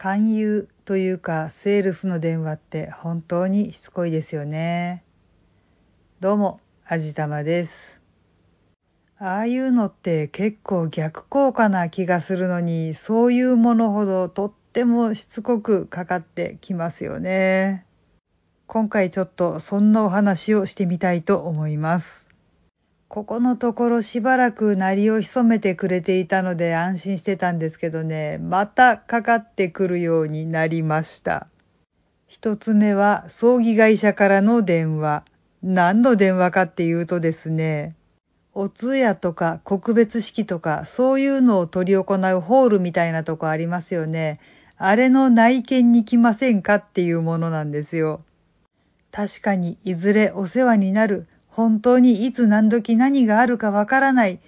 勧誘というかセールスの電話って本当にしつこいですよね。どうも、あじたまです。ああいうのって結構逆効果な気がするのに、そういうものほどとってもしつこくかかってきますよね。今回ちょっとそんなお話をしてみたいと思います。ここのところしばらく鳴りを潜めてくれていたので安心してたんですけどね、またかかってくるようになりました。一つ目は葬儀会社からの電話。何の電話かっていうとですね、お通夜とか告別式とかそういうのを取り行うホールみたいなとこありますよね。あれの内見に来ませんかっていうものなんですよ。確かにいずれお世話になる本当にいつ何時何があるかわからない。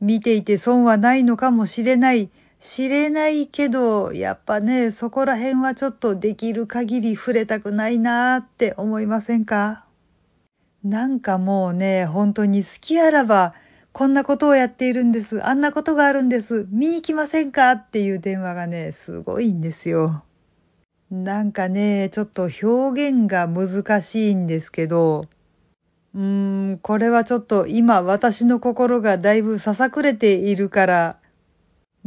見ていて損はないのかもしれない。知れないけど、やっぱね、そこら辺はちょっとできる限り触れたくないなーって思いませんか？なんかもうね、本当に好きあらば、こんなことをやっているんです。あんなことがあるんです。見に来ませんかっていう電話がね、すごいんですよ。なんかね、ちょっと表現が難しいんですけど、うーん、これはちょっと今私の心がだいぶささくれているから、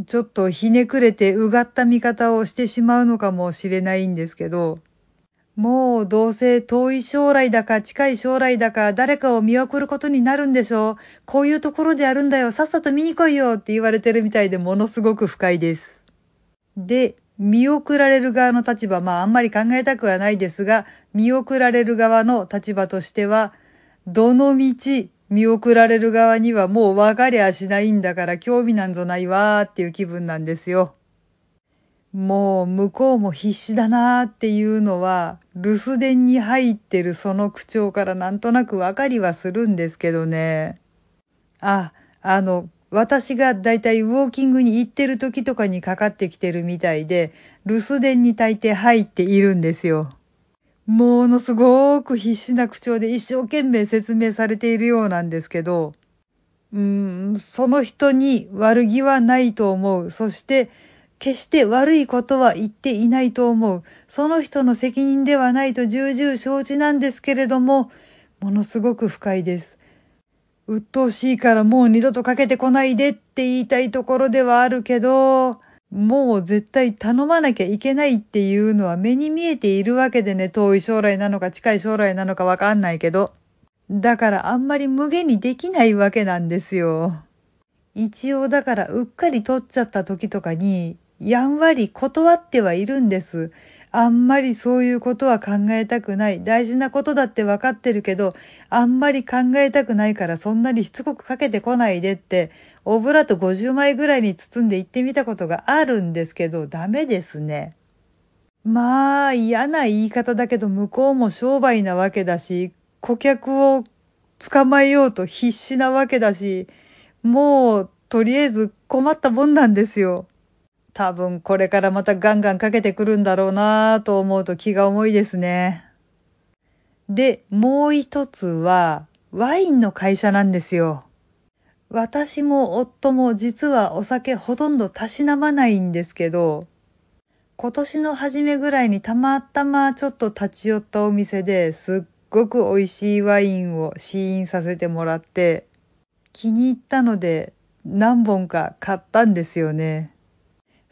ちょっとひねくれてうがった見方をしてしまうのかもしれないんですけど、もうどうせ遠い将来だか近い将来だか誰かを見送ることになるんでしょう。こういうところであるんだよ。さっさと見に来いよって言われてるみたいでものすごく深いです。で、見送られる側の立場、まああんまり考えたくはないですが、見送られる側の立場としては、どのみち見送られる側にはもう分かりゃしないんだから興味なんぞないわーっていう気分なんですよ。もう向こうも必死だなーっていうのは留守電に入ってるその口調からなんとなく分かりはするんですけどね。あ、あの、私がだいたいウォーキングに行ってる時とかにかかってきてるみたいで、留守電に大抵入っているんですよ。ものすごく必死な口調で一生懸命説明されているようなんですけど、うん、その人に悪気はないと思う。そして、決して悪いことは言っていないと思う。その人の責任ではないと重々承知なんですけれども、ものすごく不快です。鬱陶しいからもう二度とかけてこないでって言いたいところではあるけど、もう絶対頼まなきゃいけないっていうのは目に見えているわけでね、遠い将来なのか近い将来なのかわかんないけど。だからあんまり無限にできないわけなんですよ。一応だからうっかり取っちゃった時とかに、やんわり断ってはいるんです。あんまりそういうことは考えたくない。大事なことだって分かってるけど、あんまり考えたくないからそんなにしつこくかけてこないでって、オブラート50枚ぐらいに包んで行ってみたことがあるんですけど、ダメですね。まあ、嫌な言い方だけど、向こうも商売なわけだし、顧客を捕まえようと必死なわけだし、もう、とりあえず困ったもんなんですよ。多分これからまたガンガンかけてくるんだろうなぁと思うと気が重いですね。で、もう一つは、ワインの会社なんですよ。私も夫も実はお酒ほとんどたしなまないんですけど、今年の初めぐらいにたまたまちょっと立ち寄ったお店ですっごく美味しいワインを試飲させてもらって、気に入ったので何本か買ったんですよね。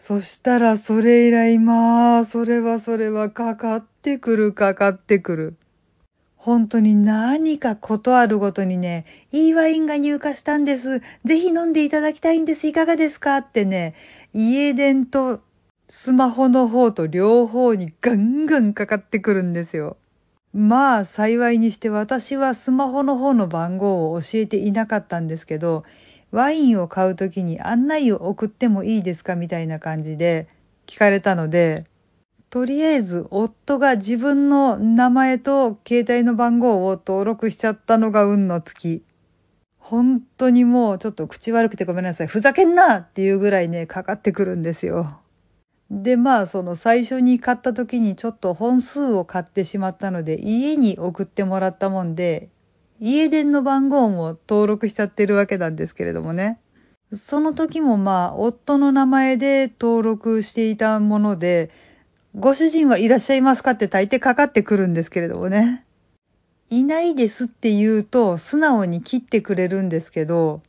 そしたらそれ以来まあ、それはそれはかかってくるかかってくる。本当に何かことあるごとにね、いいワインが入荷したんです。ぜひ飲んでいただきたいんです。いかがですかってね、家電とスマホの方と両方にガンガンかかってくるんですよ。まあ幸いにして私はスマホの方の番号を教えていなかったんですけど、ワインを買うときに案内を送ってもいいですかみたいな感じで聞かれたので、とりあえず夫が自分の名前と携帯の番号を登録しちゃったのが運の月。本当にもうちょっと口悪くてごめんなさい。ふざけんなっていうぐらいね、かかってくるんですよ。で、まあ、その最初に買った時にちょっと本数を買ってしまったので、家に送ってもらったもんで、家電の番号も登録しちゃってるわけなんですけれどもね。その時もまあ、夫の名前で登録していたもので、ご主人はいらっしゃいますかって大抵かかってくるんですけれどもね。いないですって言うと素直に切ってくれるんですけど、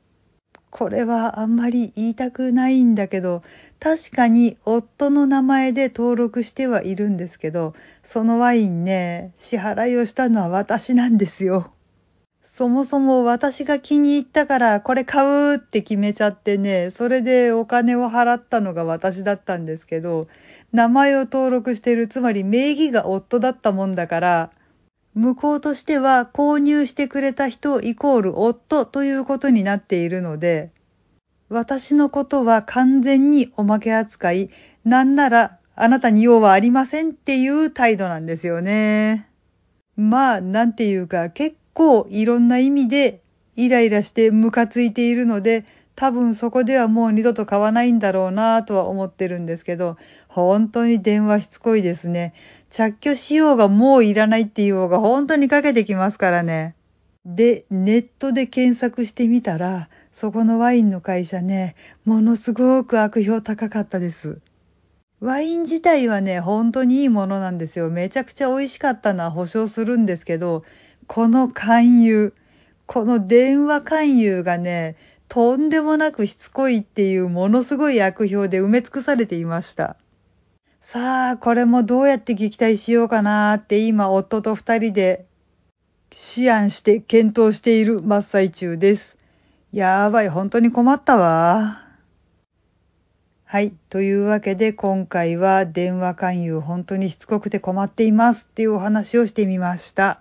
これはあんまり言いたくないんだけど、確かに夫の名前で登録してはいるんですけど、そのワインね、支払いをしたのは私なんですよ。そもそも私が気に入ったからこれ買うって決めちゃってね、それでお金を払ったのが私だったんですけど、名前を登録してる、つまり名義が夫だったもんだから、向こうとしては購入してくれた人イコール夫ということになっているので、私のことは完全におまけ扱い、なんならあなたに用はありませんっていう態度なんですよね。まあ、なんていうか結構いろんな意味でイライラしてムカついているので、多分そこではもう二度と買わないんだろうなとは思ってるんですけど、本当に電話しつこいですね。着去しようがもういらないっていう方が本当にかけてきますからね。で、ネットで検索してみたら、そこのワインの会社ね、ものすごく悪評高かったです。ワイン自体はね、本当にいいものなんですよ。めちゃくちゃ美味しかったのは保証するんですけど、この勧誘、この電話勧誘がね、とんでもなくしつこいっていうものすごい悪評で埋め尽くされていました。さあ、これもどうやって撃退しようかなって今、夫と二人で思案して検討している真っ最中です。やばい、本当に困ったわ。はい。というわけで今回は電話勧誘本当にしつこくて困っていますっていうお話をしてみました。